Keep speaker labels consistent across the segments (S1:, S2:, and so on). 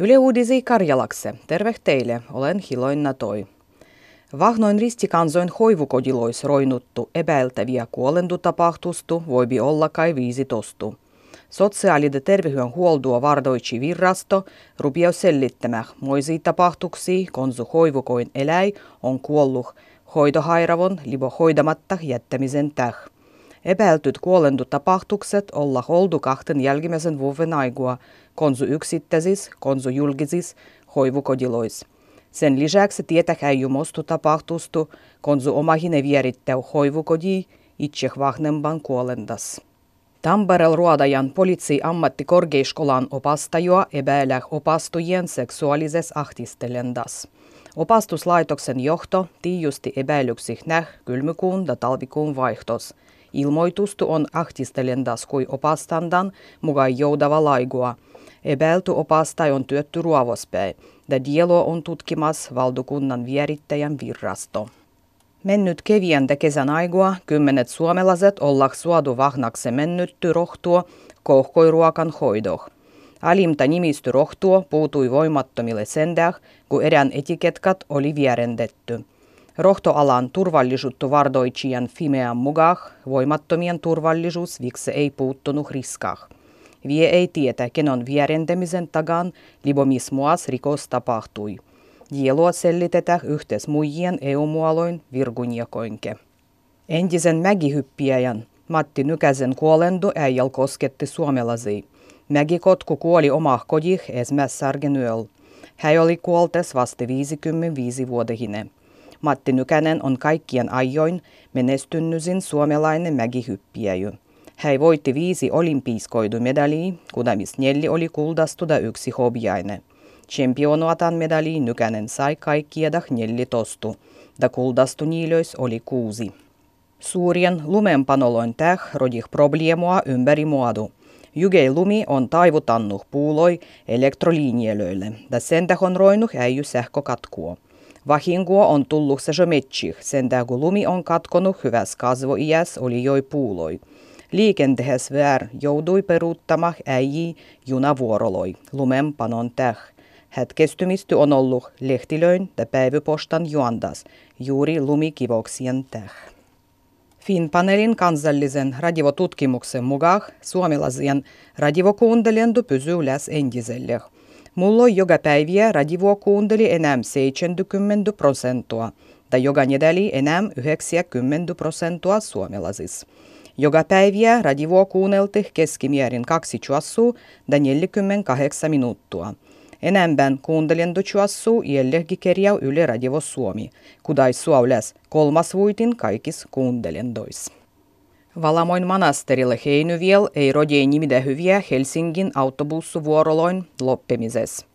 S1: Yle Uudisi Karjalakse. Terve teille, olen Hiloin Toi. Vahnoin ristikansoin hoivukodilois roinuttu epäiltäviä kuolendutapahtustu voibi olla kai viisi tostu. Sosiaalide tervehyön huoldua vardoitsi virrasto rupiau sellittämä moisi tapahtuksi, konsu hoivukoin eläi on kuollut hoidohairavon libo hoidamatta jättämisen täh. Epäiltyt kuolendutapahtukset olla holdu kahten jälkimmäisen vuoden aigua, konsu yksittäisis, konsu julkisis, hoivukodilois. Sen lisäksi tietähäijymostu tapahtustu, konsu omahine vierittäu hoivukodi itse vahnemban kuolendas. Tamperel ruodajan poliisi ammattikorkeiskolan opastajua epäilee opastujien seksuaalises ahtistelendas. Opastuslaitoksen johto tiijusti epäilyksi näh kylmykuun ja talvikuun vaihtos. Ilmoitustu on ahtistelendas kui opastandan mukaan joudava laigua – Epäilty opastaja on työtty ruovospäin, ja dielo on tutkimas valdokunnan vierittäjän virrasto. Mennyt keviäntä kesän aigua kymmenet suomalaiset ollak suodu vahnakse mennytty rohtuo kohkoiruokan hoidoh. Alimta nimisty rohtuo puutui voimattomille sendäh, kun erään etiketkat oli vierendetty. Rohtoalan turvallisuutta vardoitsijan Fimean mugah voimattomien turvallisuus vikse ei puuttunut riskah. Vie ei tietä, kenon vierentämisen tagan libomismuas rikos tapahtui. Dielua sellitetään yhteis muijien EU-muoloin virgunjakoinke. Entisen mägihyppiäjän Matti Nykäsen kuolendu äijäl kosketti suomalaisia. Mägikotku kuoli omah kodih esmässärgen yöl. Hän oli kuoltes vasta 55-vuotehinen. Matti Nykänen on kaikkien ajoin menestynnysin suomalainen mägihyppiäjy. Hän voitti viisi medalia, kudamis neljä oli kuldastu ja yksi hobiainen. Championuatan medali Nykänen sai kaikkia dah neljä tostu, da kuldastu niilöis oli kuusi. Suurien lumenpanoloin täh rodih probleemua ympäri muodu. Jygei lumi on taivutannuh puuloi elektrolinjelöille, da sen on roinuh äijy sähkökatkuo. Vahinkoa on tullut se metsih, sen kun lumi on katkonut hyväs kasvoiäs oli joi puuloi. Liikentehes vär joudui peruuttamaan äijii junavuoroloi lumenpanon täh. Hetkestymisty on ollut lehtilöin ja päivypostan juondas juuri lumikivoksien täh. Finpanelin kansallisen radiotutkimuksen mukaan suomalaisien radiokuuntelijandu pysyy läs entiselle. Mulla joka päiviä radiokuunteli enää 70 prosenttia, tai joka nedäli enää 90 prosenttia suomalaisista. Joka päiviä radio kuunnelti keskimäärin kaksi chuassua ja 48 minuuttia. Enemmän kuuntelijandu chuassua jällekin kerjau Yle Radio Suomi, kudai suaules kolmas vuitin kaikis Valamoin manasterille heinyviel ei rodie nimide hyviä Helsingin autobussuvuoroloin loppemises.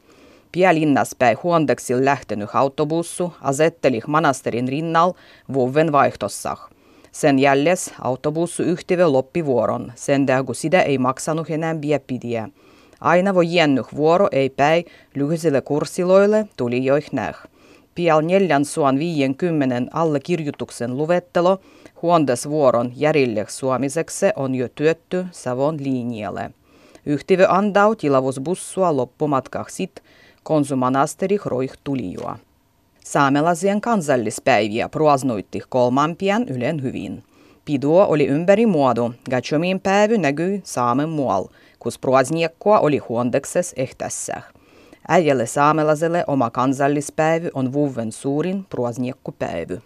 S1: Pialinnas-päin huondeksil lähtenyt autobussu asetteli manasterin rinnal vuoven vaihtossah. Sen jälles autobussu yhtivö loppi vuoron, sen kun sitä ei maksanut enää bieppidiä. Aina voi jännyt vuoro ei päi lyhyisille kurssiloille tuli joih neljän suon viienkymmenen allekirjoituksen luvettelo vuoron järille suomiseksi on jo työtty Savon linjalle. Yhtivö andau loppumatkah sit, konsumanasteri roih tulijua. Saamelaisien kansallispäiviä pruasnoitti kolmampian ylen hyvin. Piduo oli ympäri muodu, gatsomin päivy näkyi saamen mual, kus pruasniekkoa oli huondekses ehtässä. Äijälle saamelaiselle oma kansallispäivy on vuoden suurin pruasniekkopäivy.